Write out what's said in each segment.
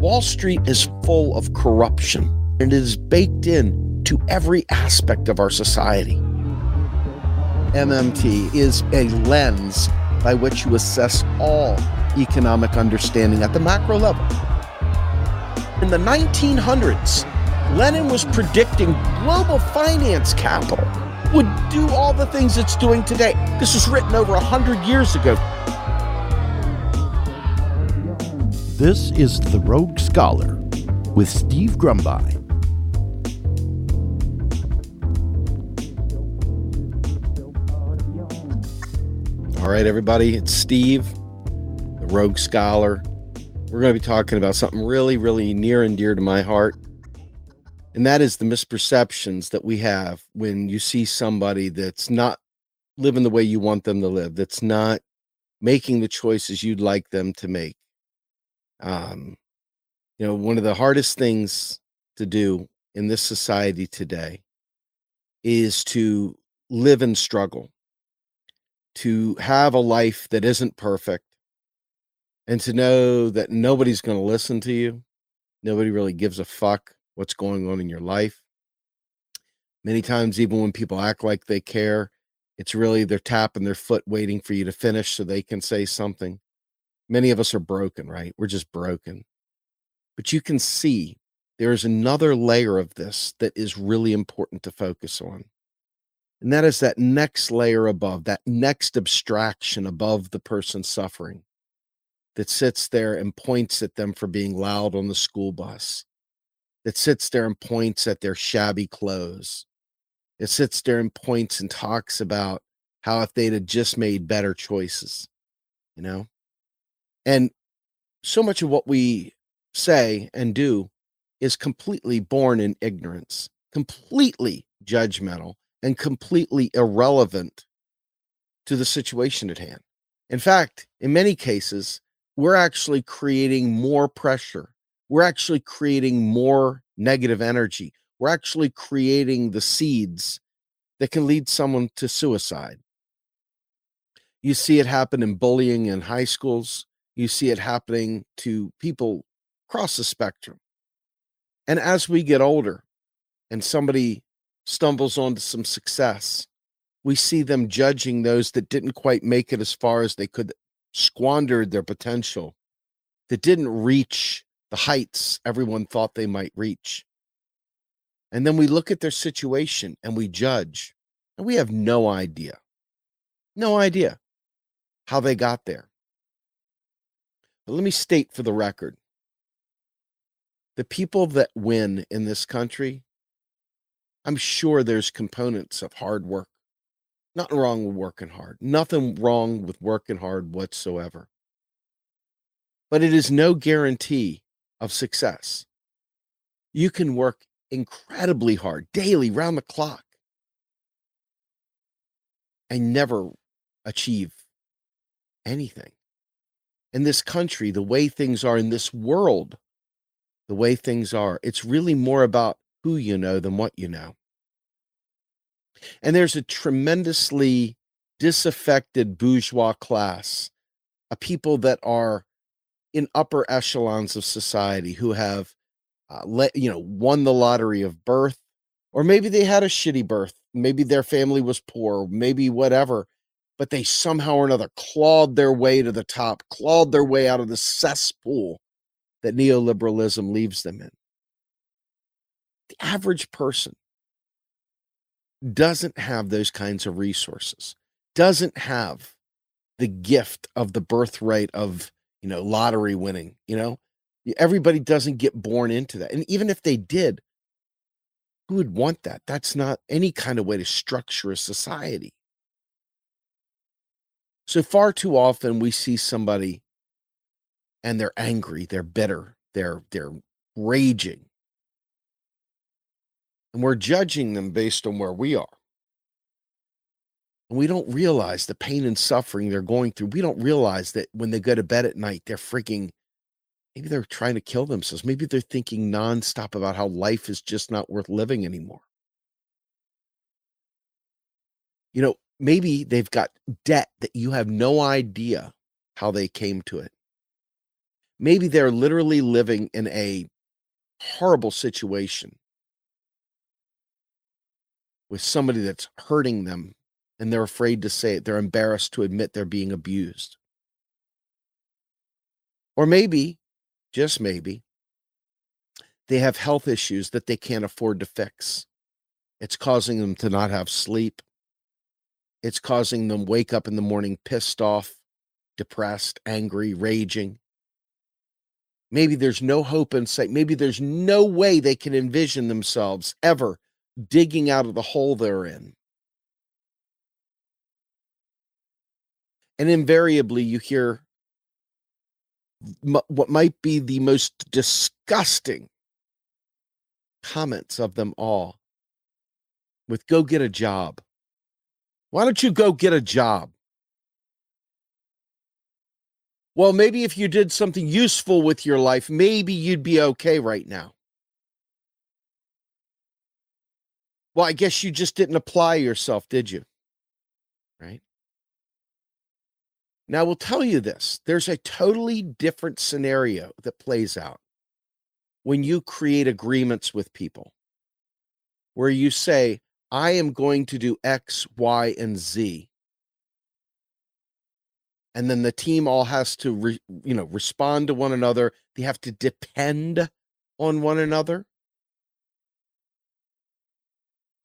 Wall Street is full of corruption and it is baked in to every aspect of our society. MMT is a lens by which you assess all economic understanding at the macro level. In the 1900s, Lenin was predicting global finance capital would do all the things it's doing today. This was written over 100 years ago. This is The Rogue Scholar with Steve Grumbine. All right, everybody, it's Steve, the Rogue Scholar. We're going to be talking about something really, really near and dear to my heart. And that is the misperceptions that we have when you see somebody that's not living the way you want them to live, that's not making the choices you'd like them to make. Um, you know, one of the hardest things to do in this society today is to live and struggle, to have a life that isn't perfect, and to know that nobody's going to listen to you. Nobody really gives a fuck what's going on in your life. Many times, even when people act like they care, it's really they're tapping their foot waiting for you to finish so they can say something many of us are broken, right? We're just broken. But you can see there's another layer of this that is really important to focus on. And that is that next layer above, that next abstraction above the person suffering that sits there and points at them for being loud on the school bus, that sits there and points at their shabby clothes, it sits there and points and talks about how if they'd have just made better choices, you know? And so much of what we say and do is completely born in ignorance, completely judgmental, and completely irrelevant to the situation at hand. In fact, in many cases, we're actually creating more pressure. We're actually creating more negative energy. We're actually creating the seeds that can lead someone to suicide. You see it happen in bullying in high schools. You see it happening to people across the spectrum. And as we get older and somebody stumbles onto some success, we see them judging those that didn't quite make it as far as they could, squandered their potential, that didn't reach the heights everyone thought they might reach. And then we look at their situation and we judge, and we have no idea, no idea how they got there. But let me state for the record the people that win in this country, I'm sure there's components of hard work. Nothing wrong with working hard, nothing wrong with working hard whatsoever. But it is no guarantee of success. You can work incredibly hard, daily, round the clock, and never achieve anything in this country, the way things are in this world, the way things are, it's really more about who you know than what you know. And there's a tremendously disaffected bourgeois class, a people that are in upper echelons of society who have uh, let you know won the lottery of birth or maybe they had a shitty birth maybe their family was poor maybe whatever but they somehow or another clawed their way to the top, clawed their way out of the cesspool that neoliberalism leaves them in. The average person doesn't have those kinds of resources, doesn't have the gift of the birthright of, you know, lottery winning, you know? Everybody doesn't get born into that. And even if they did, who would want that? That's not any kind of way to structure a society. So far too often we see somebody and they're angry, they're bitter, they're they're raging. And we're judging them based on where we are. And we don't realize the pain and suffering they're going through. We don't realize that when they go to bed at night, they're freaking maybe they're trying to kill themselves. Maybe they're thinking nonstop about how life is just not worth living anymore. You know, maybe they've got debt that you have no idea how they came to it. Maybe they're literally living in a horrible situation with somebody that's hurting them and they're afraid to say it. They're embarrassed to admit they're being abused. Or maybe, just maybe, they have health issues that they can't afford to fix. It's causing them to not have sleep. It's causing them wake up in the morning pissed off, depressed, angry, raging. Maybe there's no hope in sight. Maybe there's no way they can envision themselves ever digging out of the hole they're in. And invariably, you hear what might be the most disgusting comments of them all with go get a job. Why don't you go get a job? Well, maybe if you did something useful with your life, maybe you'd be okay right now. Well, I guess you just didn't apply yourself, did you? Right? Now, we'll tell you this there's a totally different scenario that plays out when you create agreements with people where you say, I am going to do X, Y, and Z. And then the team all has to, re, you know, respond to one another. They have to depend on one another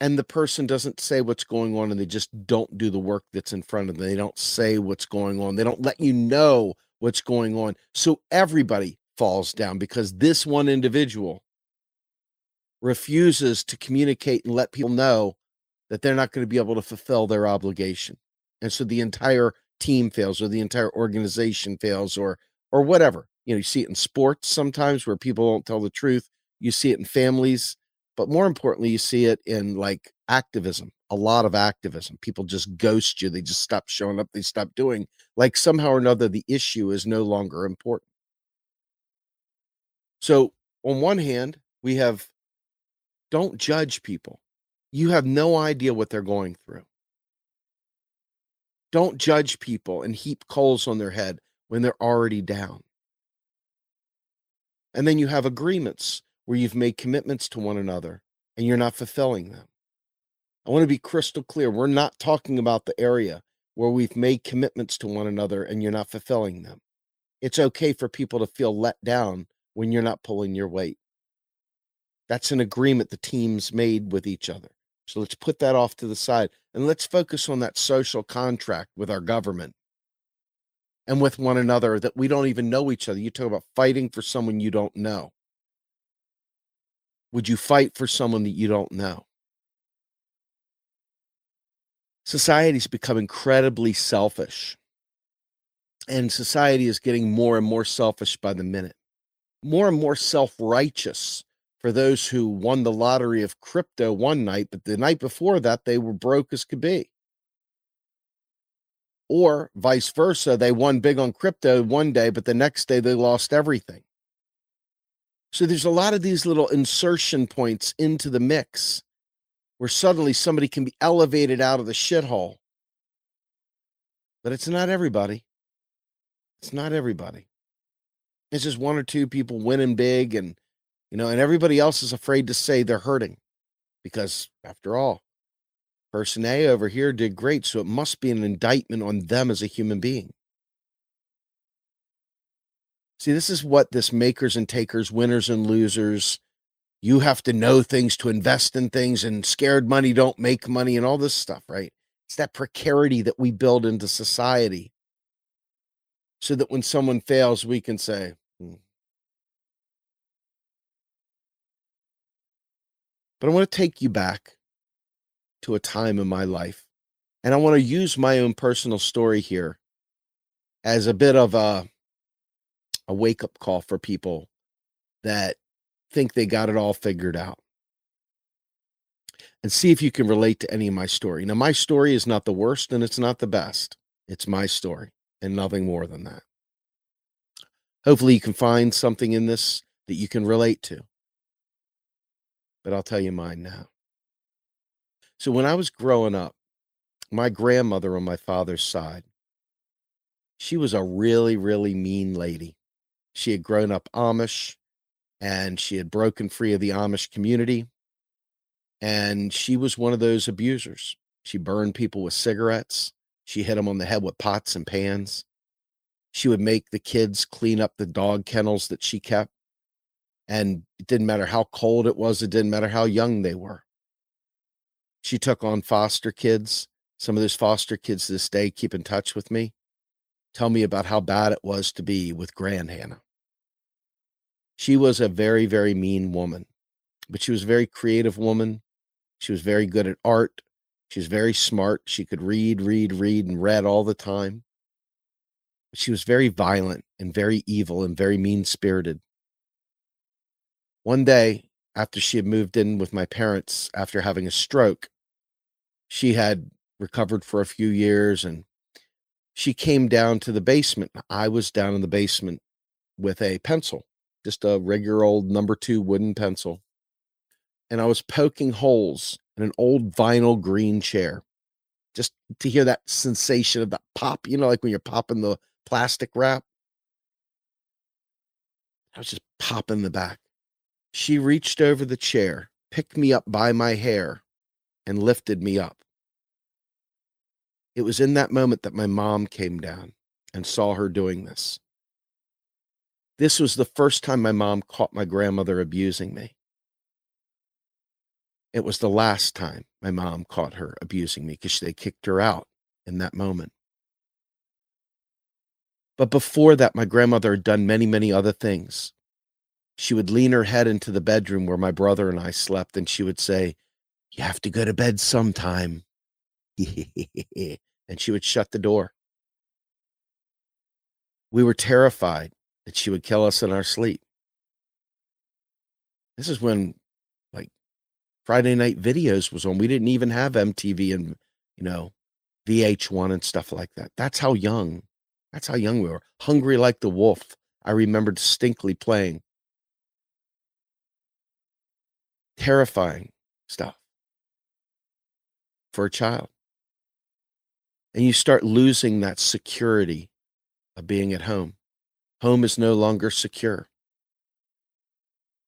and the person doesn't say what's going on and they just don't do the work that's in front of them. They don't say what's going on. They don't let you know what's going on. So everybody falls down because this one individual refuses to communicate and let people know that they're not going to be able to fulfill their obligation. And so the entire team fails or the entire organization fails or or whatever. You know, you see it in sports sometimes where people don't tell the truth. You see it in families but more importantly, you see it in like activism, a lot of activism. People just ghost you. They just stop showing up. They stop doing like somehow or another, the issue is no longer important. So, on one hand, we have don't judge people. You have no idea what they're going through. Don't judge people and heap coals on their head when they're already down. And then you have agreements where you've made commitments to one another and you're not fulfilling them. I want to be crystal clear. We're not talking about the area where we've made commitments to one another and you're not fulfilling them. It's okay for people to feel let down when you're not pulling your weight. That's an agreement the teams made with each other. So let's put that off to the side and let's focus on that social contract with our government and with one another that we don't even know each other. You talk about fighting for someone you don't know. Would you fight for someone that you don't know? Society's become incredibly selfish. And society is getting more and more selfish by the minute, more and more self righteous for those who won the lottery of crypto one night, but the night before that, they were broke as could be. Or vice versa, they won big on crypto one day, but the next day they lost everything. So there's a lot of these little insertion points into the mix where suddenly somebody can be elevated out of the shithole. But it's not everybody. It's not everybody. It's just one or two people winning big and you know, and everybody else is afraid to say they're hurting because after all, person A over here did great, so it must be an indictment on them as a human being. See, this is what this makers and takers, winners and losers, you have to know things to invest in things, and scared money don't make money, and all this stuff, right? It's that precarity that we build into society so that when someone fails, we can say, hmm. But I want to take you back to a time in my life. And I want to use my own personal story here as a bit of a a wake up call for people that think they got it all figured out. And see if you can relate to any of my story. Now, my story is not the worst and it's not the best. It's my story and nothing more than that. Hopefully, you can find something in this that you can relate to. But I'll tell you mine now. So, when I was growing up, my grandmother on my father's side, she was a really, really mean lady She had grown up Amish and she had broken free of the Amish community. And she was one of those abusers. She burned people with cigarettes. She hit them on the head with pots and pans. She would make the kids clean up the dog kennels that she kept. And it didn't matter how cold it was, it didn't matter how young they were. She took on foster kids. Some of those foster kids this day keep in touch with me, tell me about how bad it was to be with Grand Hannah. She was a very, very mean woman, but she was a very creative woman. She was very good at art. She was very smart. She could read, read, read, and read all the time. She was very violent and very evil and very mean spirited. One day, after she had moved in with my parents after having a stroke, she had recovered for a few years and she came down to the basement. I was down in the basement with a pencil just a regular old number two wooden pencil. And I was poking holes in an old vinyl green chair just to hear that sensation of that pop, you know, like when you're popping the plastic wrap. I was just popping the back. She reached over the chair, picked me up by my hair, and lifted me up. It was in that moment that my mom came down and saw her doing this. This was the first time my mom caught my grandmother abusing me. It was the last time my mom caught her abusing me because they kicked her out in that moment. But before that, my grandmother had done many, many other things. She would lean her head into the bedroom where my brother and I slept, and she would say, You have to go to bed sometime. and she would shut the door. We were terrified that she would kill us in our sleep. This is when like Friday night videos was on. We didn't even have MTV and, you know, VH1 and stuff like that. That's how young, that's how young we were. Hungry like the wolf. I remember distinctly playing. Terrifying stuff for a child. And you start losing that security of being at home. Home is no longer secure.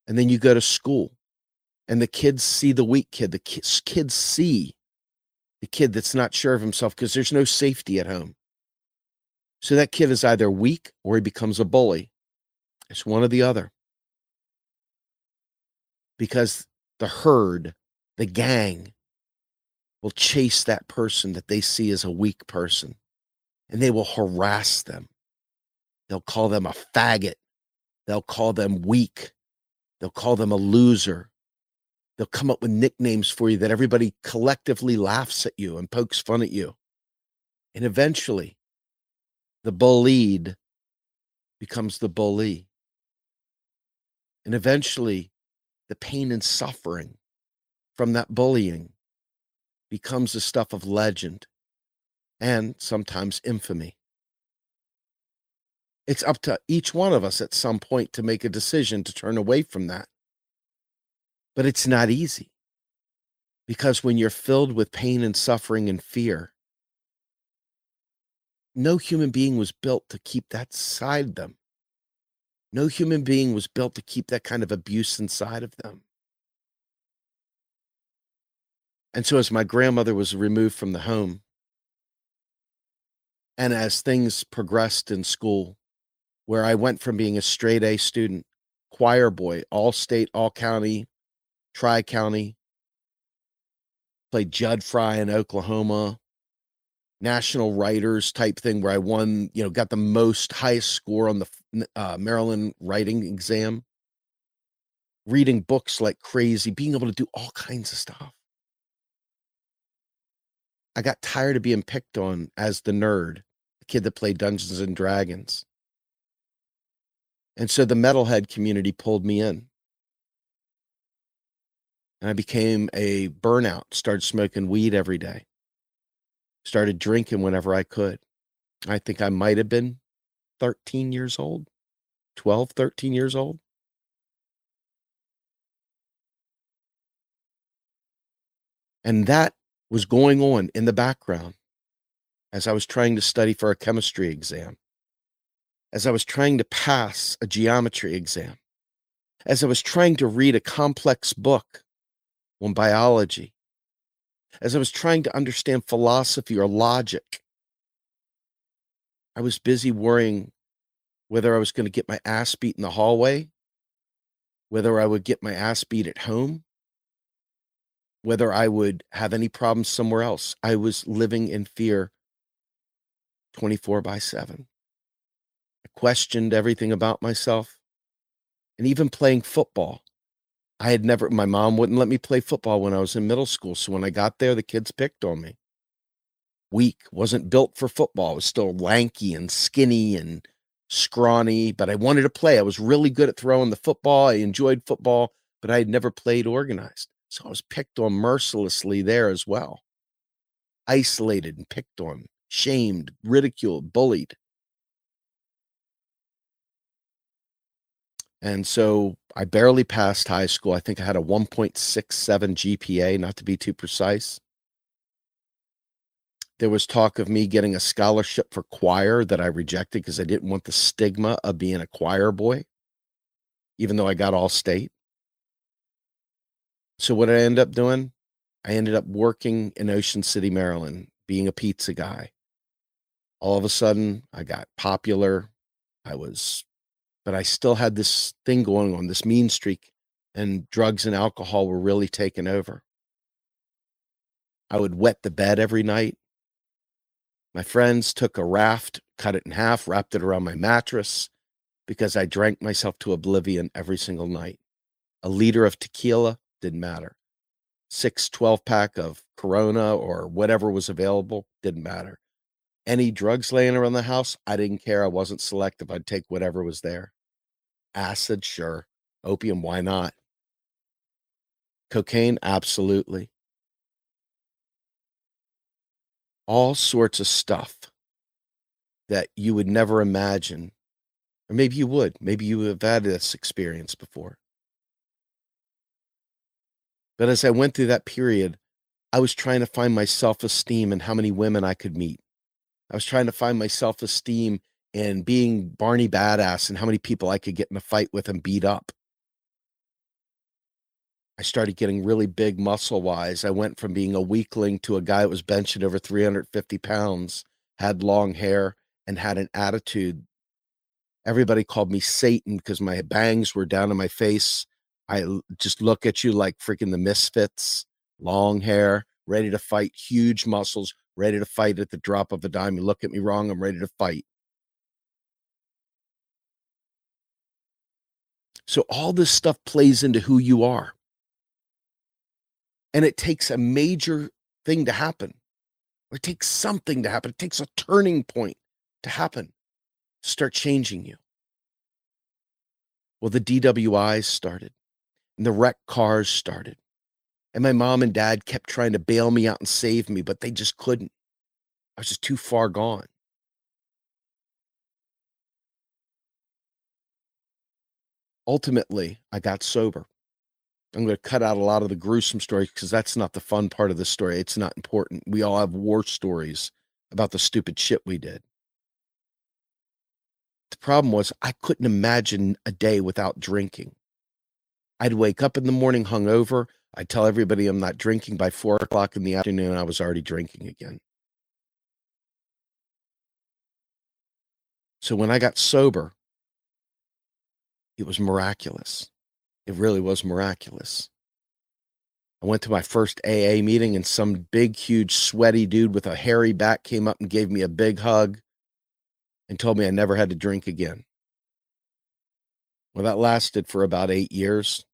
And then you go to school and the kids see the weak kid. The kids, see the kid that's not sure of himself because there's no safety at home. So that kid is either weak or he becomes a bully. It's one or the other. Because the herd, the gang, will chase that person that they see as a weak person and they will harass them They'll call them a faggot. They'll call them weak. They'll call them a loser. They'll come up with nicknames for you that everybody collectively laughs at you and pokes fun at you. And eventually, the bullied becomes the bully. And eventually, the pain and suffering from that bullying becomes the stuff of legend and sometimes infamy it's up to each one of us at some point to make a decision to turn away from that. But it's not easy because when you're filled with pain and suffering and fear, no human being was built to keep that side them. No human being was built to keep that kind of abuse inside of them. And so, as my grandmother was removed from the home, and as things progressed in school, where I went from being a straight A student, choir boy, all state, all county, tri county, played Jud Fry in Oklahoma, national writers type thing where I won, you know, got the most highest score on the uh, Maryland writing exam, reading books like crazy, being able to do all kinds of stuff. I got tired of being picked on as the nerd, the kid that played Dungeons and Dragons. And so the metalhead community pulled me in. And I became a burnout, started smoking weed every day, started drinking whenever I could. I think I might have been 13 years old, 12, 13 years old. And that was going on in the background as I was trying to study for a chemistry exam. as I was trying to pass a geometry exam, as I was trying to read a complex book on biology, as I was trying to understand philosophy or logic. I was busy worrying whether I was going to get my ass beat in the hallway, whether I would get my ass beat at home, whether I would have any problems somewhere else. I was living in fear 24 by 7. I questioned everything about myself and even playing football. I had never, my mom wouldn't let me play football when I was in middle school. So when I got there, the kids picked on me. Weak, wasn't built for football. I was still lanky and skinny and scrawny, but I wanted to play. I was really good at throwing the football. I enjoyed football, but I had never played organized. So I was picked on mercilessly there as well. Isolated and picked on, shamed, ridiculed, bullied. And so I barely passed high school. I think I had a 1.67 GPA, not to be too precise. There was talk of me getting a scholarship for choir that I rejected because I didn't want the stigma of being a choir boy, even though I got all state. So, what did I end up doing? I ended up working in Ocean City, Maryland, being a pizza guy. All of a sudden, I got popular. I was but I still had this thing going on, this mean streak, and drugs and alcohol were really taking over. I would wet the bed every night. My friends took a raft, cut it in half, wrapped it around my mattress because I drank myself to oblivion every single night. A liter of tequila didn't matter. Six 12 pack of Corona or whatever was available didn't matter. Any drugs laying around the house, I didn't care. I wasn't selective. I'd take whatever was there. Acid, sure. Opium, why not? Cocaine, absolutely. All sorts of stuff that you would never imagine. Or maybe you would. Maybe you have had this experience before. But as I went through that period, I was trying to find my self esteem and how many women I could meet. I was trying to find my self esteem and being Barney badass and how many people I could get in a fight with and beat up. I started getting really big muscle wise. I went from being a weakling to a guy that was benching over 350 pounds, had long hair, and had an attitude. Everybody called me Satan because my bangs were down in my face. I just look at you like freaking the misfits, long hair, ready to fight, huge muscles, ready to fight at the drop of a dime. You look at me wrong, I'm ready to fight. So all this stuff plays into who you are. And it takes a major thing to happen. Or it takes something to happen. It takes a turning point to happen to start changing you. Well, the DWIs started and the wrecked cars started. And my mom and dad kept trying to bail me out and save me, but they just couldn't. I was just too far gone. ultimately, I got sober. I'm going to cut out a lot of the gruesome stories because that's not the fun part of the story. It's not important. We all have war stories about the stupid shit we did. The problem was, I couldn't imagine a day without drinking. I'd wake up in the morning hungover. I'd tell everybody I'm not drinking. By four o'clock in the afternoon, I was already drinking again. So when I got sober, it was miraculous. It really was miraculous. I went to my first AA meeting, and some big, huge, sweaty dude with a hairy back came up and gave me a big hug and told me I never had to drink again. Well, that lasted for about eight years.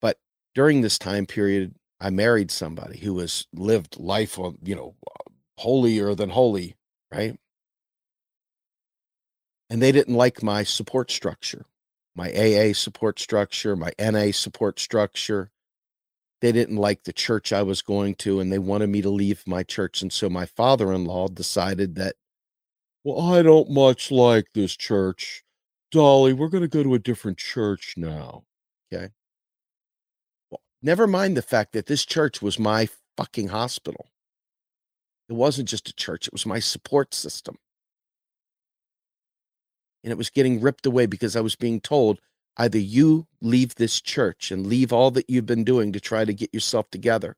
But during this time period, I married somebody who was lived life on, you know, holier than holy, right? and they didn't like my support structure, my AA support structure, my NA support structure. They didn't like the church I was going to, and they wanted me to leave my church. And so my father in law decided that, well, I don't much like this church. Dolly, we're going to go to a different church now. Okay. Well, never mind the fact that this church was my fucking hospital. It wasn't just a church, it was my support system. And it was getting ripped away because I was being told either you leave this church and leave all that you've been doing to try to get yourself together,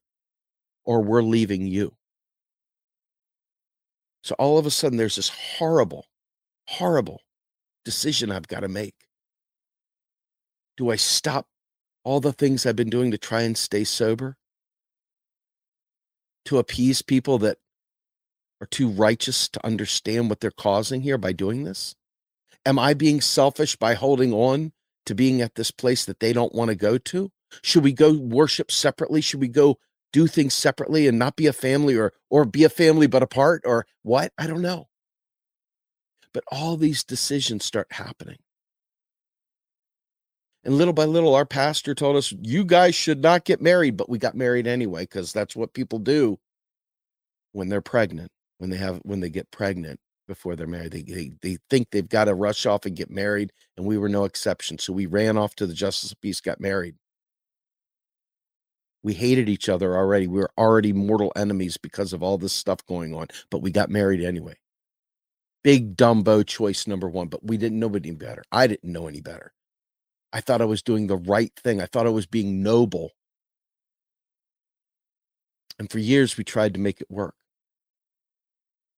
or we're leaving you. So all of a sudden, there's this horrible, horrible decision I've got to make. Do I stop all the things I've been doing to try and stay sober? To appease people that are too righteous to understand what they're causing here by doing this? Am I being selfish by holding on to being at this place that they don't want to go to? Should we go worship separately? Should we go do things separately and not be a family or or be a family but apart or what? I don't know. But all these decisions start happening. And little by little, our pastor told us, you guys should not get married, but we got married anyway, because that's what people do when they're pregnant, when they have when they get pregnant before they're married. They, they, they think they've got to rush off and get married, and we were no exception. So we ran off to the Justice of Peace, got married. We hated each other already. We were already mortal enemies because of all this stuff going on, but we got married anyway. Big Dumbo choice number one, but we didn't know any better. I didn't know any better. I thought I was doing the right thing. I thought I was being noble. And for years, we tried to make it work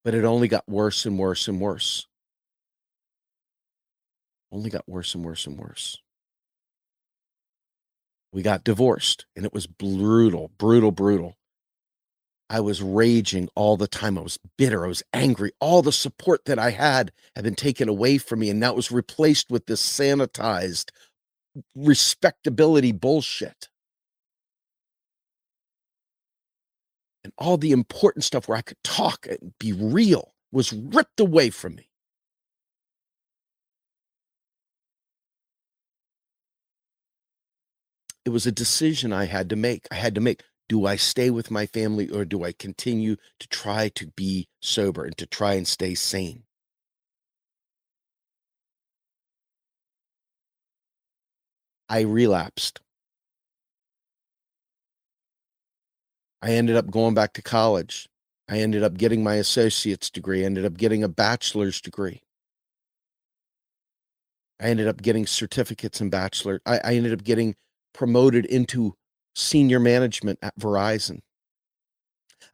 but it only got worse and worse and worse. Only got worse and worse and worse. We got divorced and it was brutal, brutal, brutal. I was raging all the time. I was bitter. I was angry. All the support that I had had been taken away from me, and it was replaced with this sanitized respectability bullshit. All the important stuff where I could talk and be real was ripped away from me. It was a decision I had to make. I had to make. Do I stay with my family or do I continue to try to be sober and to try and stay sane? I relapsed. I ended up going back to college. I ended up getting my associate's degree, I ended up getting a bachelor's degree. I ended up getting certificates and bachelor. I, I ended up getting promoted into senior management at Verizon.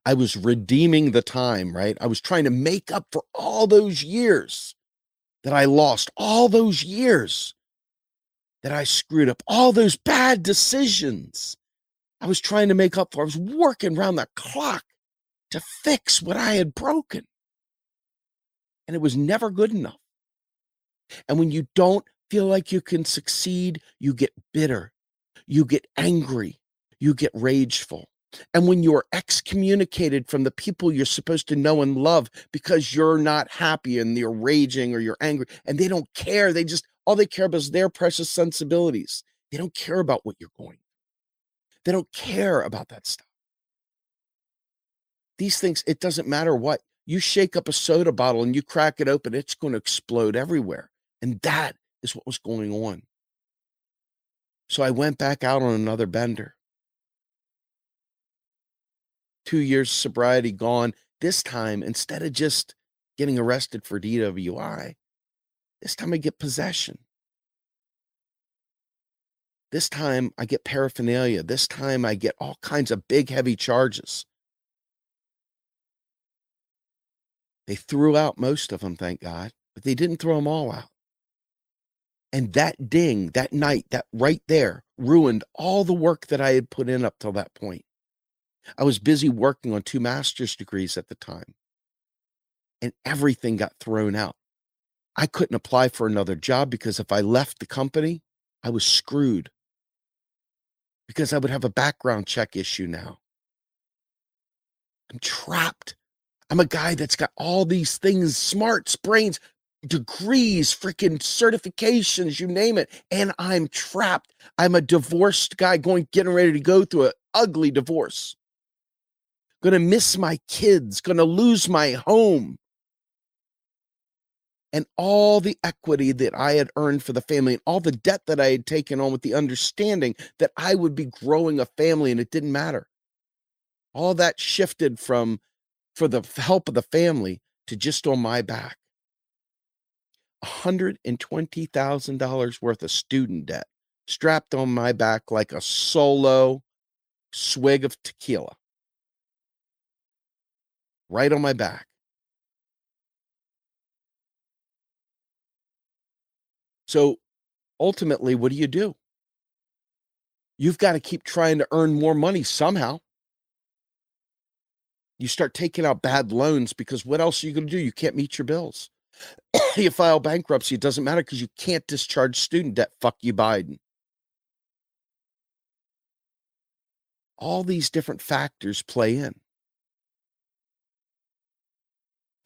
I was redeeming the time, right? I was trying to make up for all those years that I lost, all those years that I screwed up, all those bad decisions I was trying to make up for. I was working around the clock to fix what I had broken. And it was never good enough. And when you don't feel like you can succeed, you get bitter, you get angry, you get rageful. And when you're excommunicated from the people you're supposed to know and love because you're not happy and you're raging or you're angry and they don't care, they just, all they care about is their precious sensibilities. They don't care about what you're going they don't care about that stuff. These things, it doesn't matter what. You shake up a soda bottle and you crack it open, it's going to explode everywhere. And that is what was going on. So I went back out on another bender. Two years sobriety gone. This time, instead of just getting arrested for DWI, this time I get possession. This time I get paraphernalia. This time I get all kinds of big, heavy charges. They threw out most of them, thank God, but they didn't throw them all out. And that ding, that night, that right there ruined all the work that I had put in up till that point. I was busy working on two master's degrees at the time, and everything got thrown out. I couldn't apply for another job because if I left the company, I was screwed because I would have a background check issue now. I'm trapped. I'm a guy that's got all these things smarts, brains, degrees, freaking certifications, you name it. And I'm trapped. I'm a divorced guy going, getting ready to go through an ugly divorce. Gonna miss my kids, gonna lose my home and all the equity that I had earned for the family and all the debt that I had taken on with the understanding that I would be growing a family and it didn't matter. All that shifted from for the help of the family to just on my back. $120,000 worth of student debt strapped on my back like a solo swig of tequila. Right on my back. So ultimately, what do you do? You've got to keep trying to earn more money somehow. You start taking out bad loans because what else are you going to do? You can't meet your bills. you file bankruptcy. It doesn't matter because you can't discharge student debt. Fuck you, Biden. All these different factors play in.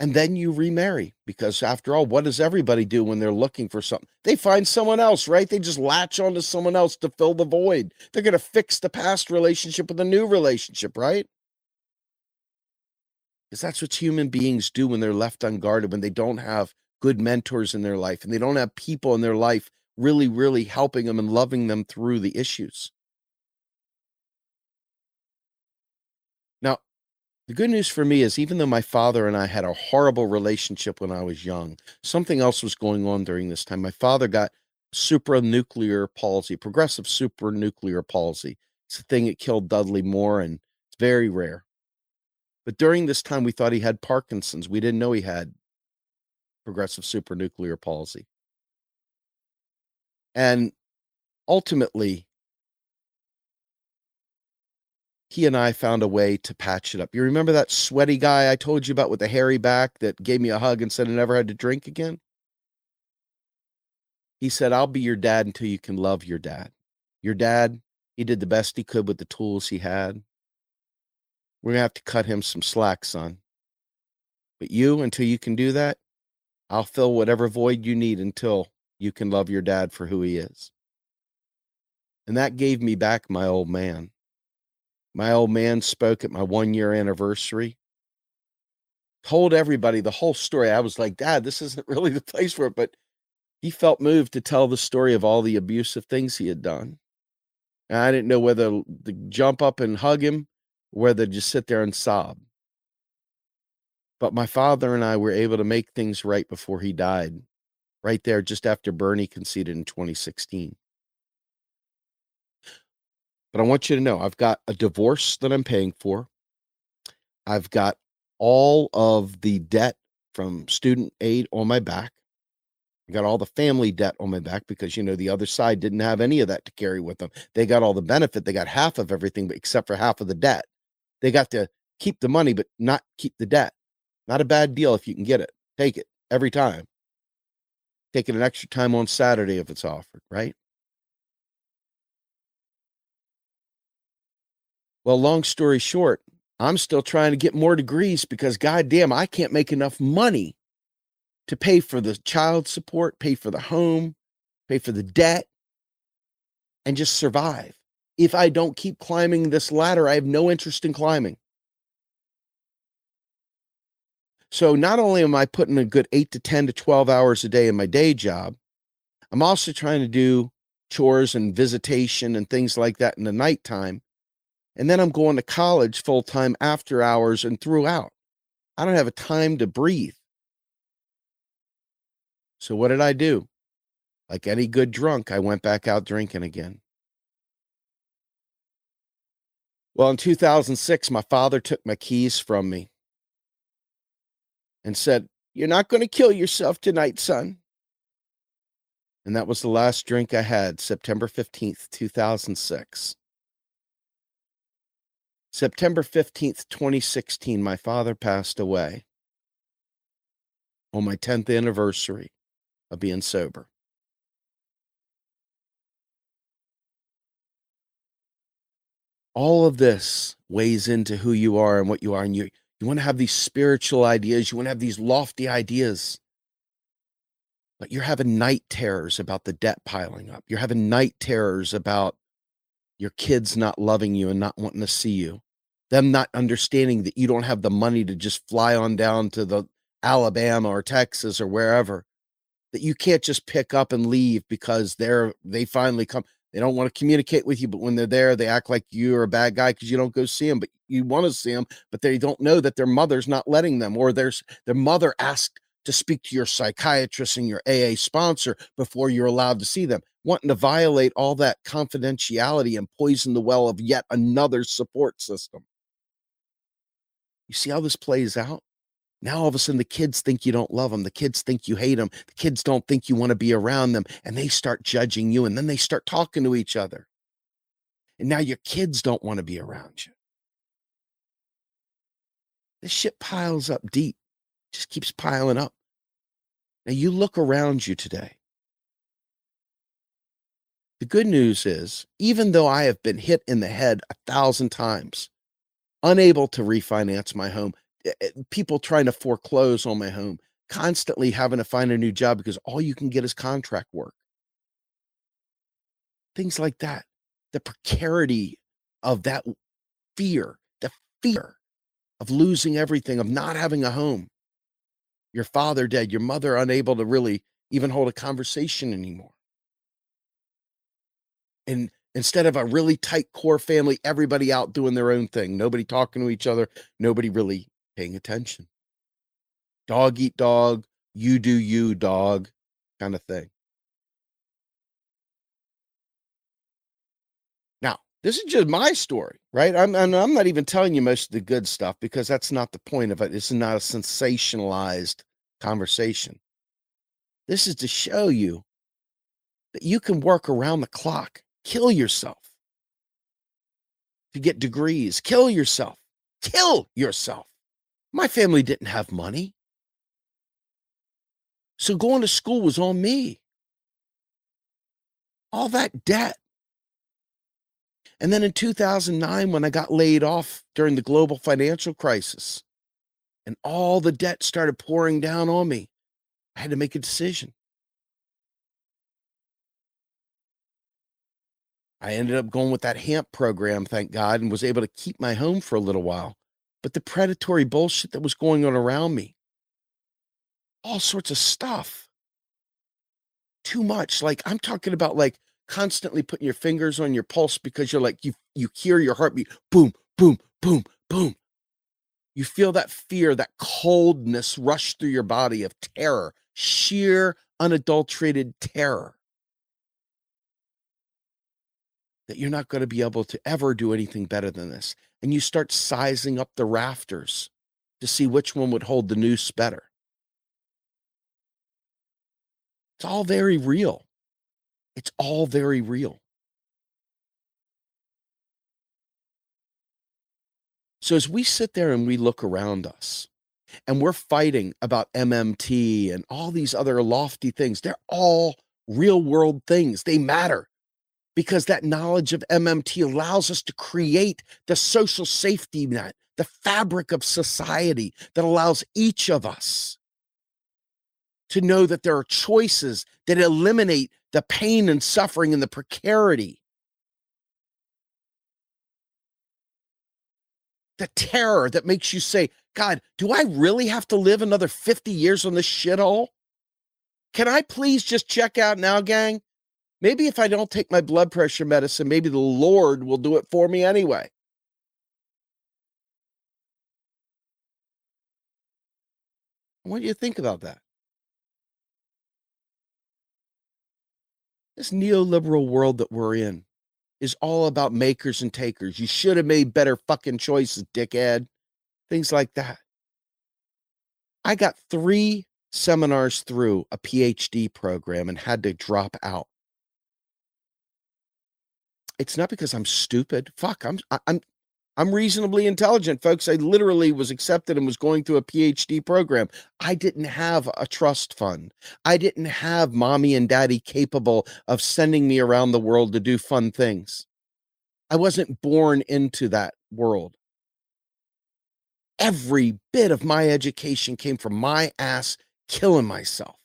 And then you remarry because, after all, what does everybody do when they're looking for something? They find someone else, right? They just latch onto someone else to fill the void. They're going to fix the past relationship with a new relationship, right? Because that's what human beings do when they're left unguarded, when they don't have good mentors in their life and they don't have people in their life really, really helping them and loving them through the issues. Now, the good news for me is even though my father and I had a horrible relationship when I was young, something else was going on during this time. My father got supranuclear palsy, progressive supranuclear palsy. It's a thing that killed Dudley Moore and it's very rare. But during this time, we thought he had Parkinson's. We didn't know he had progressive supranuclear palsy. And ultimately, he and I found a way to patch it up. You remember that sweaty guy I told you about with the hairy back that gave me a hug and said I never had to drink again? He said, I'll be your dad until you can love your dad. Your dad, he did the best he could with the tools he had. We're going to have to cut him some slack, son. But you, until you can do that, I'll fill whatever void you need until you can love your dad for who he is. And that gave me back my old man. My old man spoke at my one year anniversary, told everybody the whole story. I was like, Dad, this isn't really the place for it. But he felt moved to tell the story of all the abusive things he had done. And I didn't know whether to jump up and hug him or whether to just sit there and sob. But my father and I were able to make things right before he died, right there just after Bernie conceded in 2016. But I want you to know I've got a divorce that I'm paying for. I've got all of the debt from student aid on my back. I got all the family debt on my back because you know the other side didn't have any of that to carry with them. They got all the benefit, they got half of everything, but except for half of the debt. They got to keep the money, but not keep the debt. Not a bad deal if you can get it. Take it every time. Take it an extra time on Saturday if it's offered, right? Well, long story short, I'm still trying to get more degrees because goddamn, I can't make enough money to pay for the child support, pay for the home, pay for the debt, and just survive if I don't keep climbing this ladder, I have no interest in climbing. So not only am I putting a good eight to 10 to 12 hours a day in my day job, I'm also trying to do chores and visitation and things like that in the nighttime. And then I'm going to college full time after hours and throughout. I don't have a time to breathe. So what did I do? Like any good drunk, I went back out drinking again. Well, in 2006, my father took my keys from me and said, You're not going to kill yourself tonight, son. And that was the last drink I had, September 15th, 2006. September 15th, 2016, my father passed away. On my 10th anniversary of being sober. all of this weighs into who you are and what you are and you you want to have these spiritual ideas you want to have these lofty ideas. But you're having night terrors about the debt piling up. You're having night terrors about your kids not loving you and not wanting to see you them not understanding that you don't have the money to just fly on down to the alabama or texas or wherever that you can't just pick up and leave because they're they finally come they don't want to communicate with you, but when they're there, they act like you're a bad guy because you don't go see them. But you want to see them, but they don't know that their mother's not letting them, or there's their mother asked to speak to your psychiatrist and your AA sponsor before you're allowed to see them, wanting to violate all that confidentiality and poison the well of yet another support system. You see how this plays out? Now all of a sudden the kids think you don't love them. The kids think you hate them. The kids don't think you want to be around them and they start judging you and then they start talking to each other. And now your kids don't want to be around you. This shit piles up deep, just keeps piling up. Now you look around you today. The good news is, even though I have been hit in the head a thousand times, unable to refinance my home, Eh, eh, people trying to foreclose on my home, constantly having to find a new job because all you can get is contract work. Things like that. The precarity of that fear, the fear of losing everything, of not having a home. Your father dead, your mother unable to really even hold a conversation anymore. And instead of a really tight core family, everybody out doing their own thing, nobody talking to each other, nobody really paying attention. Dog eat dog, you do you, dog, kind of thing. This is just my story, right? I'm, I'm, I'm not even telling you most of the good stuff because that's not the point of it. It's not a sensationalized conversation. This is to show you that you can work around the clock, kill yourself to get degrees, kill yourself, kill yourself my family didn't have money. So going to school was on me. All that debt. And then in 2009, when I got laid off during the global financial crisis and all the debt started pouring down on me, I had to make a decision. I ended up going with that HAMP program, thank God, and was able to keep my home for a little while but the predatory bullshit that was going on around me, all sorts of stuff. Too much. Like I'm talking about like constantly putting your fingers on your pulse because you're like you you hear your heartbeat boom boom boom boom. You feel that fear, that coldness rush through your body of terror, sheer unadulterated terror. That you're not going to be able to ever do anything better than this and you start sizing up the rafters to see which one would hold the noose better. It's all very real. It's all very real. So as we sit there and we look around us and we're fighting about MMT and all these other lofty things, they're all real world things. They matter because that knowledge of MMT allows us to create the social safety net, the fabric of society that allows each of us to know that there are choices that eliminate the pain and suffering and the precarity. The terror that makes you say, God, do I really have to live another 50 years on this shithole? Can I please just check out now, gang? Maybe if I don't take my blood pressure medicine, maybe the Lord will do it for me anyway. What do you think about that? This neoliberal world that we're in is all about makers and takers. You should have made better fucking choices, dickhead. Things like that. I got three seminars through a PhD program and had to drop out it's not because I'm stupid. Fuck, I'm I'm I'm reasonably intelligent, folks. I literally was accepted and was going through a PhD program. I didn't have a trust fund. I didn't have mommy and daddy capable of sending me around the world to do fun things. I wasn't born into that world. Every bit of my education came from my ass killing myself.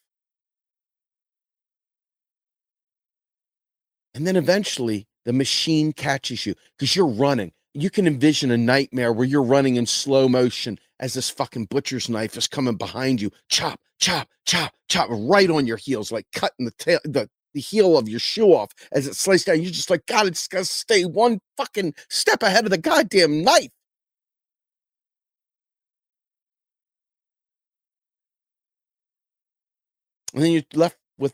And then eventually the machine catches you because you're running. You can envision a nightmare where you're running in slow motion as this fucking butcher's knife is coming behind you. Chop, chop, chop, chop, right on your heels, like cutting the tail, the, the heel of your shoe off as it slices down. You're just like, God, it's to stay one fucking step ahead of the goddamn knife. And then you're left with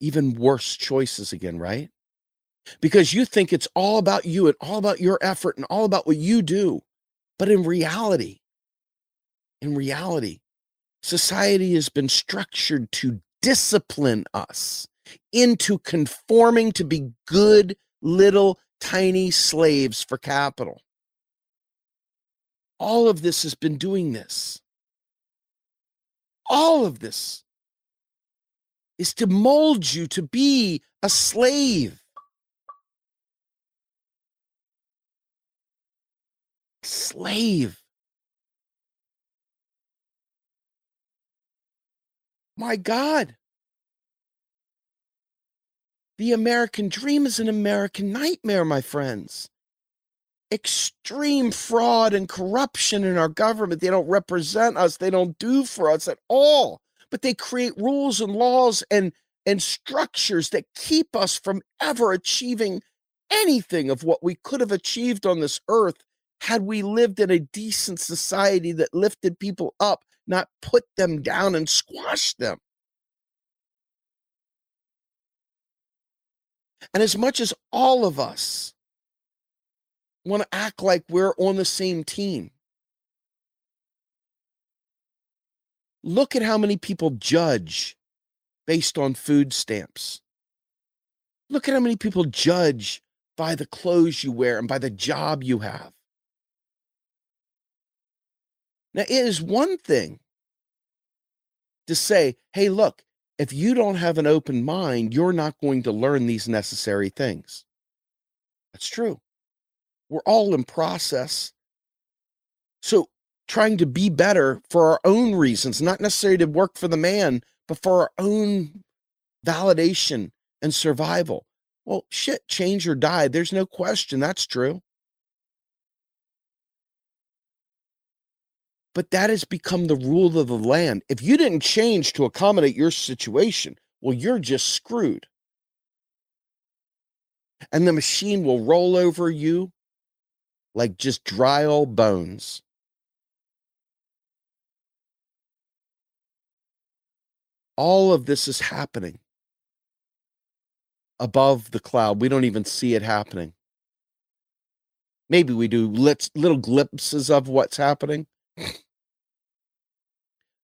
even worse choices again, right? Because you think it's all about you and all about your effort and all about what you do. But in reality, in reality, society has been structured to discipline us into conforming to be good little tiny slaves for capital. All of this has been doing this. All of this is to mold you to be a slave. Slave. My God. The American dream is an American nightmare, my friends. Extreme fraud and corruption in our government. They don't represent us, they don't do for us at all. But they create rules and laws and, and structures that keep us from ever achieving anything of what we could have achieved on this earth had we lived in a decent society that lifted people up, not put them down and squashed them. And as much as all of us want to act like we're on the same team, look at how many people judge based on food stamps. Look at how many people judge by the clothes you wear and by the job you have. Now, it is one thing to say, hey, look, if you don't have an open mind, you're not going to learn these necessary things. That's true. We're all in process. So, trying to be better for our own reasons, not necessarily to work for the man, but for our own validation and survival. Well, shit, change or die. There's no question. That's true. But that has become the rule of the land. If you didn't change to accommodate your situation, well, you're just screwed. And the machine will roll over you like just dry old bones. All of this is happening above the cloud. We don't even see it happening. Maybe we do little glimpses of what's happening.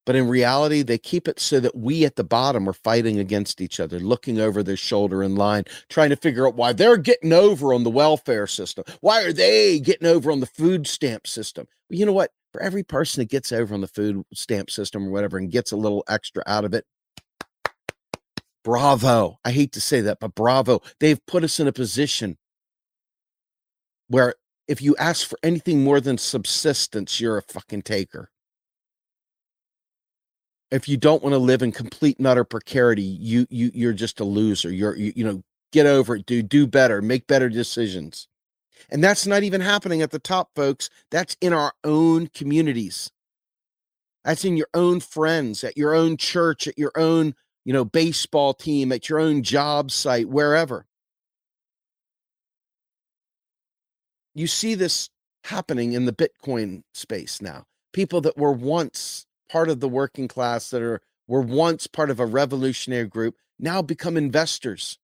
But in reality, they keep it so that we at the bottom are fighting against each other, looking over their shoulder in line, trying to figure out why they're getting over on the welfare system. Why are they getting over on the food stamp system? Well, you know what? For every person that gets over on the food stamp system or whatever and gets a little extra out of it, bravo. I hate to say that, but bravo. They've put us in a position where if you ask for anything more than subsistence, you're a fucking taker if you don't want to live in complete and utter precarity, you you you're just a loser. You're you, you know, get over it, dude. Do better, make better decisions. And that's not even happening at the top, folks. That's in our own communities. That's in your own friends, at your own church, at your own, you know, baseball team, at your own job site, wherever. You see this happening in the Bitcoin space now. People that were once part of the working class that are were once part of a revolutionary group now become investors.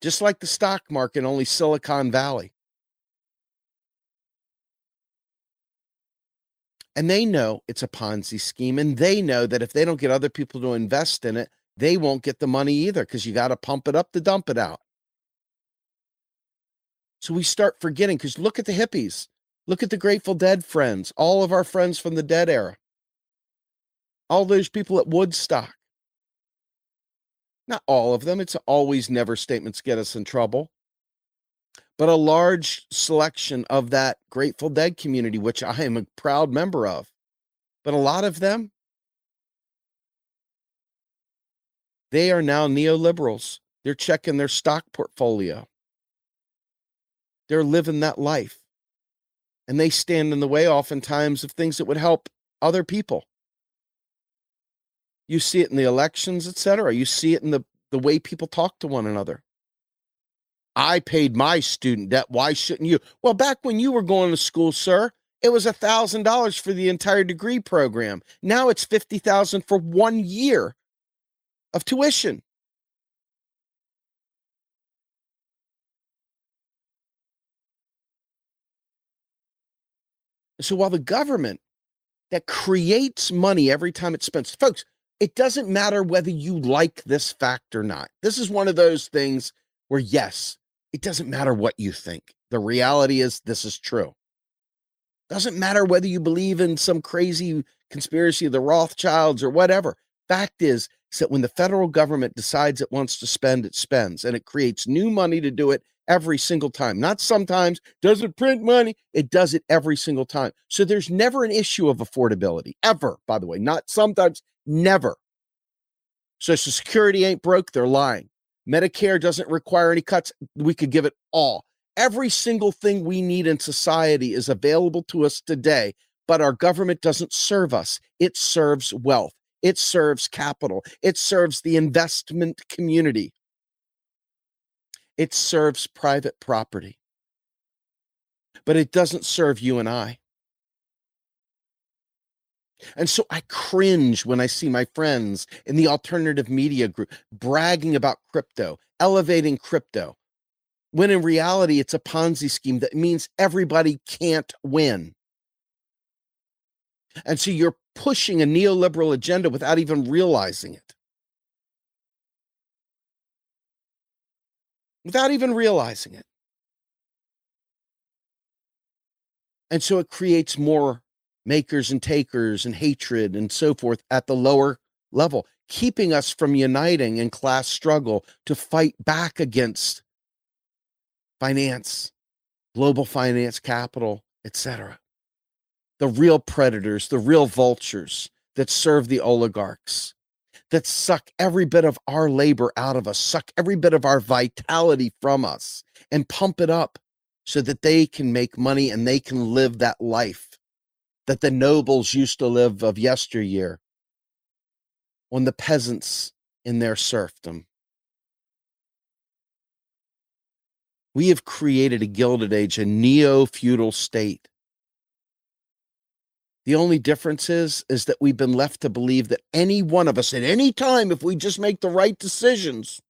Just like the stock market only silicon valley. And they know it's a ponzi scheme and they know that if they don't get other people to invest in it they won't get the money either because you got to pump it up to dump it out so we start forgetting because look at the hippies look at the grateful dead friends all of our friends from the dead era all those people at Woodstock. Not all of them. It's always never statements get us in trouble. But a large selection of that Grateful Dead community, which I am a proud member of. But a lot of them, they are now neoliberals. They're checking their stock portfolio. They're living that life. And they stand in the way oftentimes of things that would help other people. You see it in the elections, etc. You see it in the, the way people talk to one another. I paid my student debt. Why shouldn't you? Well, back when you were going to school, sir, it was a thousand dollars for the entire degree program. Now it's fifty thousand for one year. of tuition. So while the government that creates money every time it spends, folks, it doesn't matter whether you like this fact or not. This is one of those things where, yes, it doesn't matter what you think. The reality is this is true. Doesn't matter whether you believe in some crazy conspiracy of the Rothschilds or whatever. Fact is, is that when the federal government decides it wants to spend, it spends and it creates new money to do it every single time. Not sometimes, does it print money? It does it every single time. So there's never an issue of affordability, ever, by the way. Not sometimes, never. Social Security ain't broke, they're lying. Medicare doesn't require any cuts. We could give it all. Every single thing we need in society is available to us today, but our government doesn't serve us. It serves wealth, it serves capital, it serves the investment community, it serves private property, but it doesn't serve you and I. And so I cringe when I see my friends in the alternative media group bragging about crypto, elevating crypto, when in reality it's a Ponzi scheme that means everybody can't win. And so you're pushing a neoliberal agenda without even realizing it. Without even realizing it. And so it creates more makers and takers and hatred and so forth at the lower level, keeping us from uniting in class struggle to fight back against finance, global finance capital, etc. The real predators, the real vultures that serve the oligarchs, that suck every bit of our labor out of us, suck every bit of our vitality from us, and pump it up so that they can make money and they can live that life that the nobles used to live of yesteryear on the peasants in their serfdom. We have created a gilded age, a neo feudal state. The only difference is, is that we've been left to believe that any one of us at any time, if we just make the right decisions,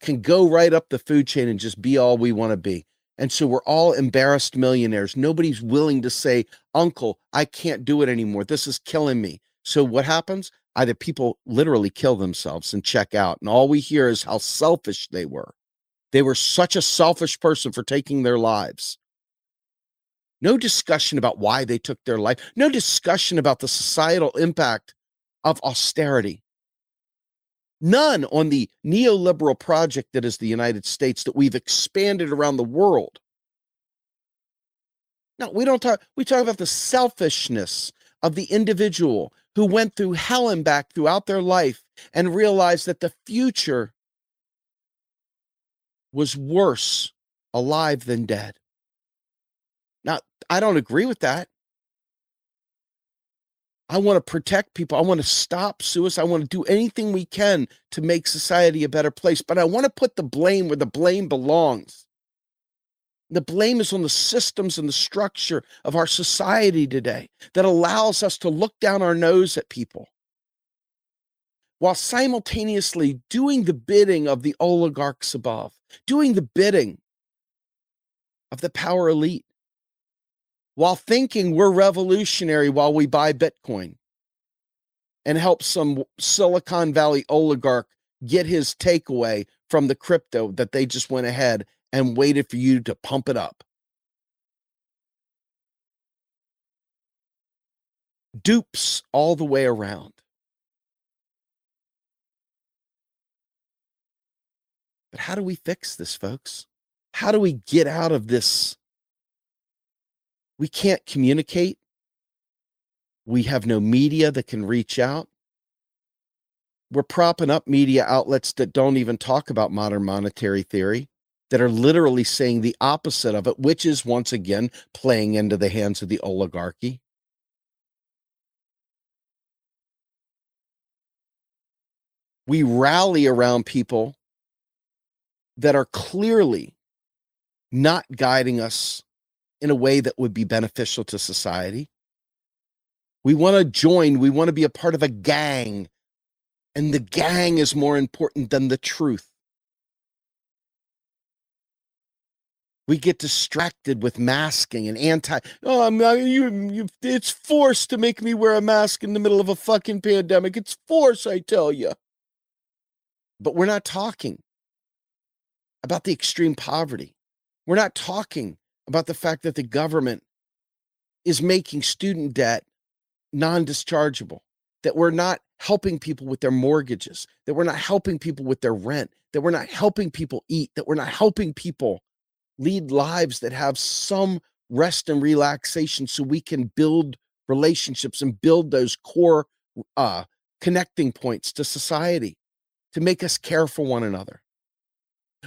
can go right up the food chain and just be all we want to be. And so we're all embarrassed millionaires. Nobody's willing to say, Uncle, I can't do it anymore. This is killing me. So what happens? Either people literally kill themselves and check out. And all we hear is how selfish they were. They were such a selfish person for taking their lives. No discussion about why they took their life. No discussion about the societal impact of austerity. None on the neoliberal project that is the United States that we've expanded around the world. No, we don't talk, we talk about the selfishness of the individual who went through hell and back throughout their life and realized that the future was worse alive than dead. Now, I don't agree with that. I want to protect people. I want to stop suicide. I want to do anything we can to make society a better place. But I want to put the blame where the blame belongs. The blame is on the systems and the structure of our society today that allows us to look down our nose at people while simultaneously doing the bidding of the oligarchs above, doing the bidding of the power elite while thinking we're revolutionary while we buy Bitcoin and help some Silicon Valley oligarch get his takeaway from the crypto that they just went ahead and waited for you to pump it up. Dupes all the way around. But how do we fix this, folks? How do we get out of this we can't communicate. We have no media that can reach out. We're propping up media outlets that don't even talk about modern monetary theory, that are literally saying the opposite of it, which is once again playing into the hands of the oligarchy. We rally around people that are clearly not guiding us in a way that would be beneficial to society. We want to join, we want to be a part of a gang. And the gang is more important than the truth. we get distracted with masking and anti oh i'm not, you, you it's forced to make me wear a mask in the middle of a fucking pandemic it's force i tell you but we're not talking about the extreme poverty we're not talking about the fact that the government is making student debt non-dischargeable that we're not helping people with their mortgages that we're not helping people with their rent that we're not helping people eat that we're not helping people lead lives that have some rest and relaxation so we can build relationships and build those core uh, connecting points to society to make us care for one another.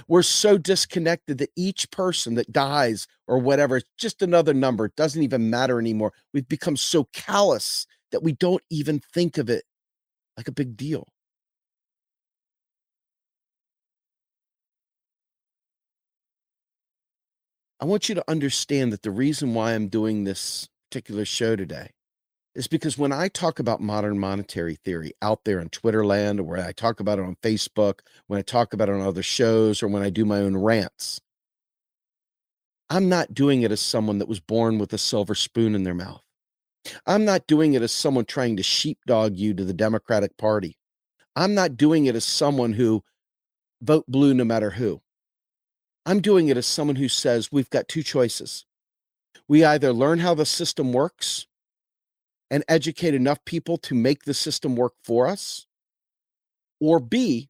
We're so disconnected that each person that dies or whatever, it's just another number. It doesn't even matter anymore. We've become so callous that we don't even think of it like a big deal. I want you to understand that the reason why I'm doing this particular show today is because when I talk about modern monetary theory out there in Twitter land, or when I talk about it on Facebook, when I talk about it on other shows, or when I do my own rants, I'm not doing it as someone that was born with a silver spoon in their mouth. I'm not doing it as someone trying to sheepdog you to the Democratic Party. I'm not doing it as someone who vote blue no matter who. I'm doing it as someone who says we've got two choices. We either learn how the system works and educate enough people to make the system work for us, or B,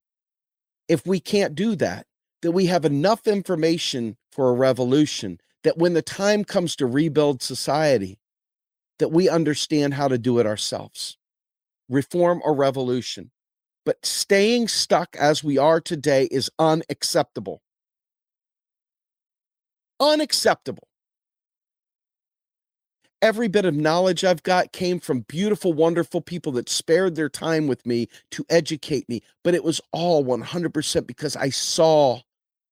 if we can't do that, that we have enough information for a revolution that when the time comes to rebuild society, that we understand how to do it ourselves. Reform or revolution. But staying stuck as we are today is unacceptable. Unacceptable. Every bit of knowledge I've got came from beautiful, wonderful people that spared their time with me to educate me. But it was all 100% because I saw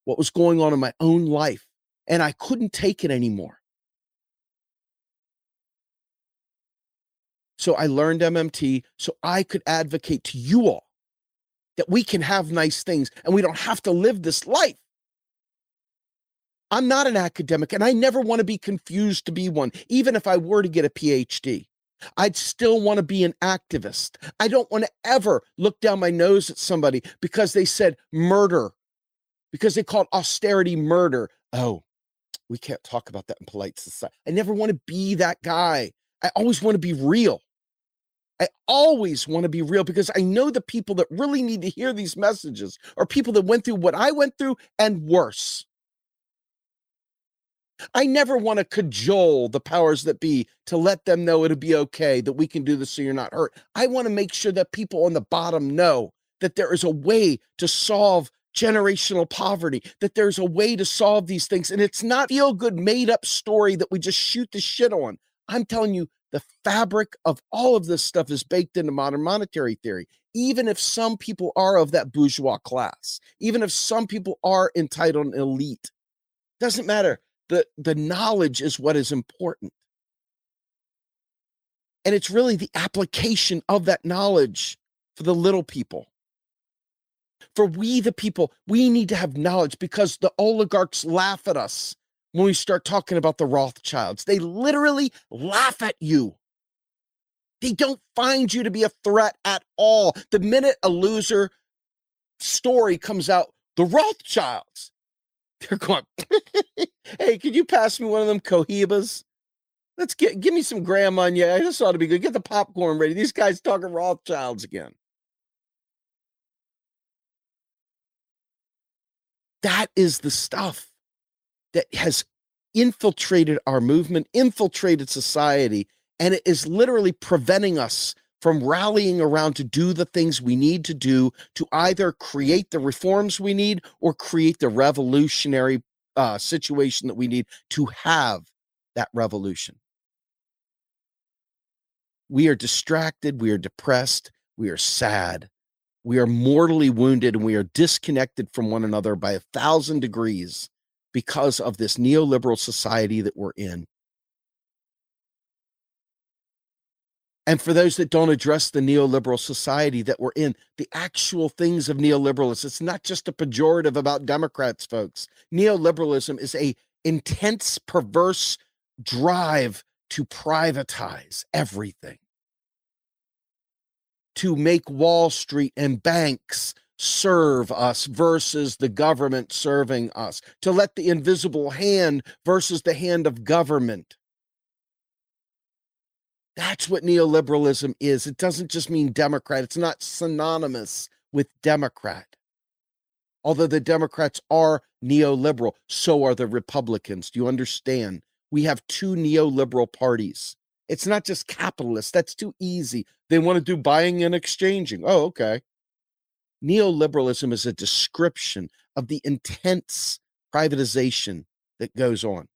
what was going on in my own life and I couldn't take it anymore. So I learned MMT so I could advocate to you all that we can have nice things and we don't have to live this life. I'm not an academic and I never want to be confused to be one, even if I were to get a PhD. I'd still want to be an activist. I don't want to ever look down my nose at somebody because they said murder, because they called austerity murder. Oh, we can't talk about that in polite society. I never want to be that guy. I always want to be real. I always want to be real because I know the people that really need to hear these messages are people that went through what I went through and worse. I never want to cajole the powers that be to let them know it'll be okay, that we can do this so you're not hurt. I want to make sure that people on the bottom know that there is a way to solve generational poverty, that there's a way to solve these things. And it's not feel good, made up story that we just shoot the shit on. I'm telling you, the fabric of all of this stuff is baked into modern monetary theory. Even if some people are of that bourgeois class, even if some people are entitled elite, doesn't matter the the knowledge is what is important. And it's really the application of that knowledge for the little people. For we the people we need to have knowledge because the oligarchs laugh at us when we start talking about the rothschilds. They literally laugh at you. They don't find you to be a threat at all. The minute a loser story comes out the rothschilds they're going, hey, could you pass me one of them Cohibas? Let's get give me some Grand Marnier. This ought to be good. Get the popcorn ready. These guys talking Rothschilds again. That is the stuff that has infiltrated our movement, infiltrated society, and it is literally preventing us from rallying around to do the things we need to do to either create the reforms we need or create the revolutionary uh, situation that we need to have that revolution. We are distracted, we are depressed, we are sad, we are mortally wounded, and we are disconnected from one another by a thousand degrees because of this neoliberal society that we're in. And for those that don't address the neoliberal society that we're in, the actual things of neoliberalism, it's not just a pejorative about Democrats, folks. Neoliberalism is a intense, perverse drive to privatize everything, to make Wall Street and banks serve us versus the government serving us, to let the invisible hand versus the hand of government. That's what neoliberalism is. It doesn't just mean Democrat, it's not synonymous with Democrat. Although the Democrats are neoliberal, so are the Republicans. Do you understand? We have two neoliberal parties. It's not just capitalist. That's too easy. They want to do buying and exchanging. Oh, okay. Neoliberalism is a description of the intense privatization that goes on.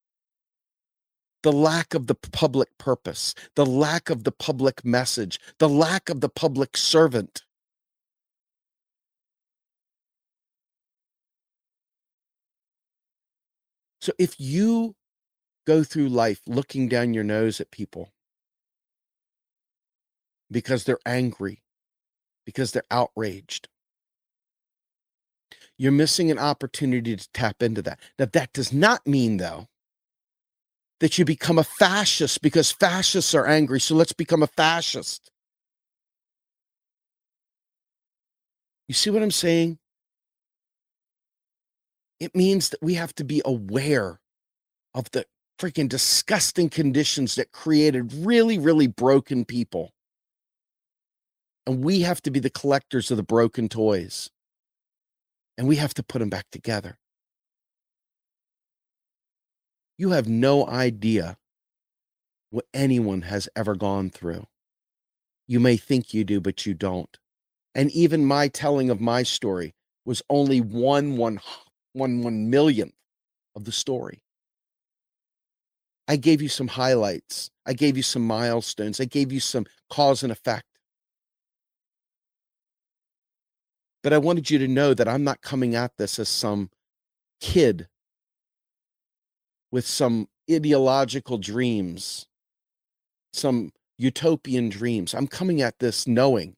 The lack of the public purpose, the lack of the public message, the lack of the public servant. So if you go through life looking down your nose at people because they're angry, because they're outraged, you're missing an opportunity to tap into that. Now, that does not mean, though, that you become a fascist because fascists are angry. So let's become a fascist. You see what I'm saying? It means that we have to be aware of the freaking disgusting conditions that created really, really broken people. And we have to be the collectors of the broken toys and we have to put them back together. You have no idea what anyone has ever gone through. You may think you do, but you don't. And even my telling of my story was only one one one one millionth of the story. I gave you some highlights. I gave you some milestones. I gave you some cause and effect. But I wanted you to know that I'm not coming at this as some kid with some ideological dreams, some utopian dreams. I'm coming at this knowing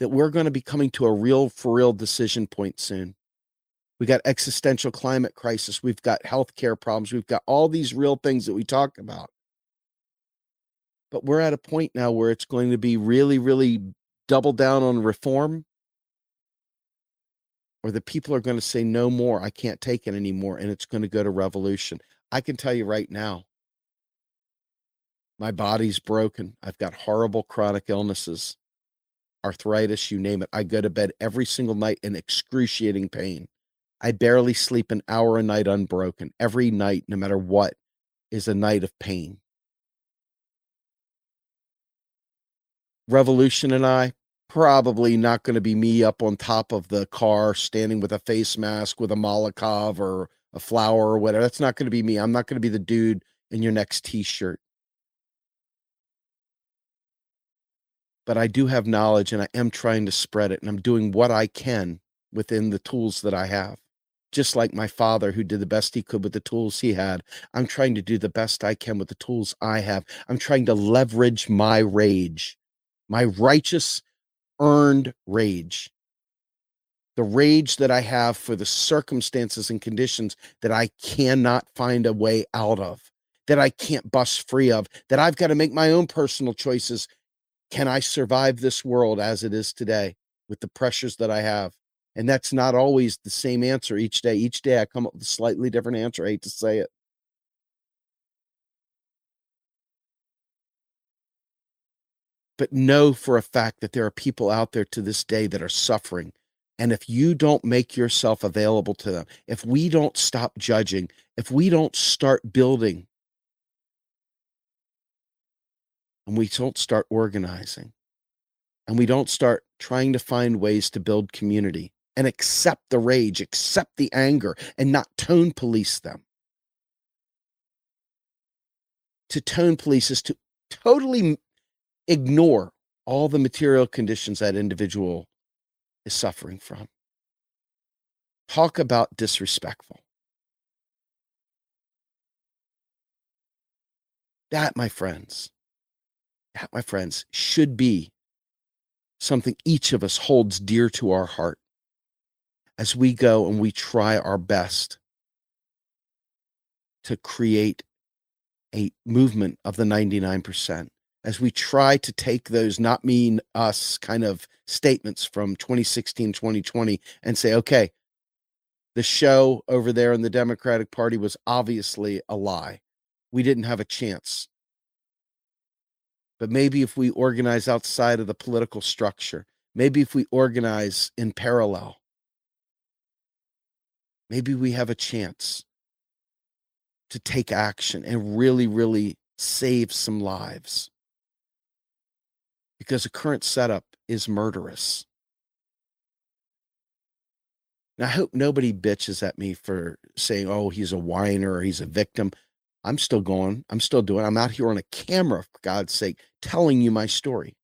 that we're going to be coming to a real, for real decision point soon. We got existential climate crisis. We've got healthcare problems. We've got all these real things that we talk about. But we're at a point now where it's going to be really, really double down on reform or the people are going to say no more i can't take it anymore and it's going to go to revolution i can tell you right now my body's broken i've got horrible chronic illnesses arthritis you name it i go to bed every single night in excruciating pain. I barely sleep an hour a night unbroken every night no matter what is a night of pain. Revolution and i probably not going to be me up on top of the car standing with a face mask with a Molotov or a flower or whatever. That's not going to be me. I'm not going to be the dude in your next t shirt. But I do have knowledge and I am trying to spread it and I'm doing what I can within the tools that I have. Just like my father, who did the best he could with the tools he had, I'm trying to do the best I can with the tools I have. I'm trying to leverage my rage, my righteous earned rage. The rage that I have for the circumstances and conditions that I cannot find a way out of, that I can't bust free of, that I've got to make my own personal choices. Can I survive this world as it is today with the pressures that I have? And that's not always the same answer each day. Each day I come up with a slightly different answer. I hate to say it. but know for a fact that there are people out there to this day that are suffering. And if you don't make yourself available to them, if we don't stop judging, if we don't start building, and we don't start organizing, and we don't start trying to find ways to build community and accept the rage, accept the anger, and not tone police them. To tone police is to totally ignore all the material conditions that individual is suffering from. Talk about disrespectful. That, my friends, that, my friends, should be something each of us holds dear to our heart as we go and we try our best to create a movement of the 99%. As we try to take those not mean us kind of statements from 2016, 2020 and say, okay, the show over there in the Democratic Party was obviously a lie. We didn't have a chance. But maybe if we organize outside of the political structure, maybe if we organize in parallel, maybe we have a chance to take action and really, really save some lives. Because the current setup is murderous. Now, I hope nobody bitches at me for saying, oh, he's a whiner or he's a victim. I'm still going. I'm still doing. I'm out here on a camera, for God's sake, telling you my story.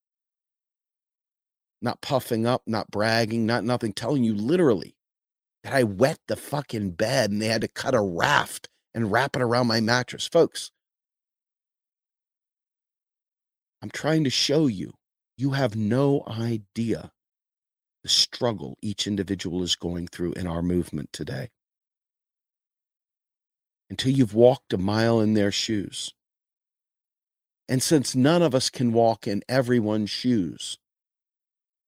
Not puffing up, not bragging, not nothing, telling you literally that I wet the fucking bed and they had to cut a raft and wrap it around my mattress. Folks, I'm trying to show you, you have no idea the struggle each individual is going through in our movement today. Until you've walked a mile in their shoes. And since none of us can walk in everyone's shoes,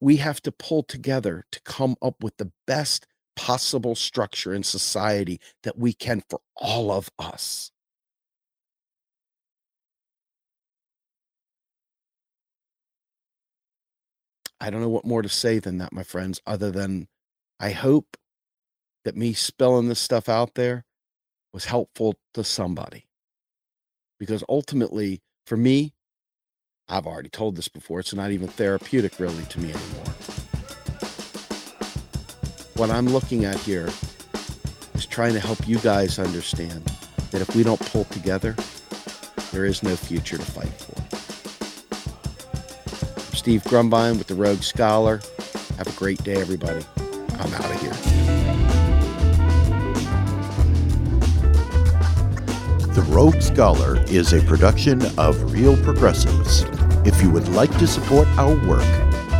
we have to pull together to come up with the best possible structure in society that we can for all of us. I don't know what more to say than that, my friends, other than I hope that me spilling this stuff out there was helpful to somebody. Because ultimately, for me, I've already told this before, it's not even therapeutic really to me anymore. What I'm looking at here is trying to help you guys understand that if we don't pull together, there is no future to fight for. Steve Grumbine with the Rogue Scholar. Have a great day, everybody. I'm out of here. The Rogue Scholar is a production of Real Progressives. If you would like to support our work,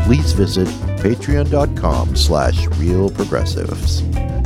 please visit patreon.com slash realprogressives.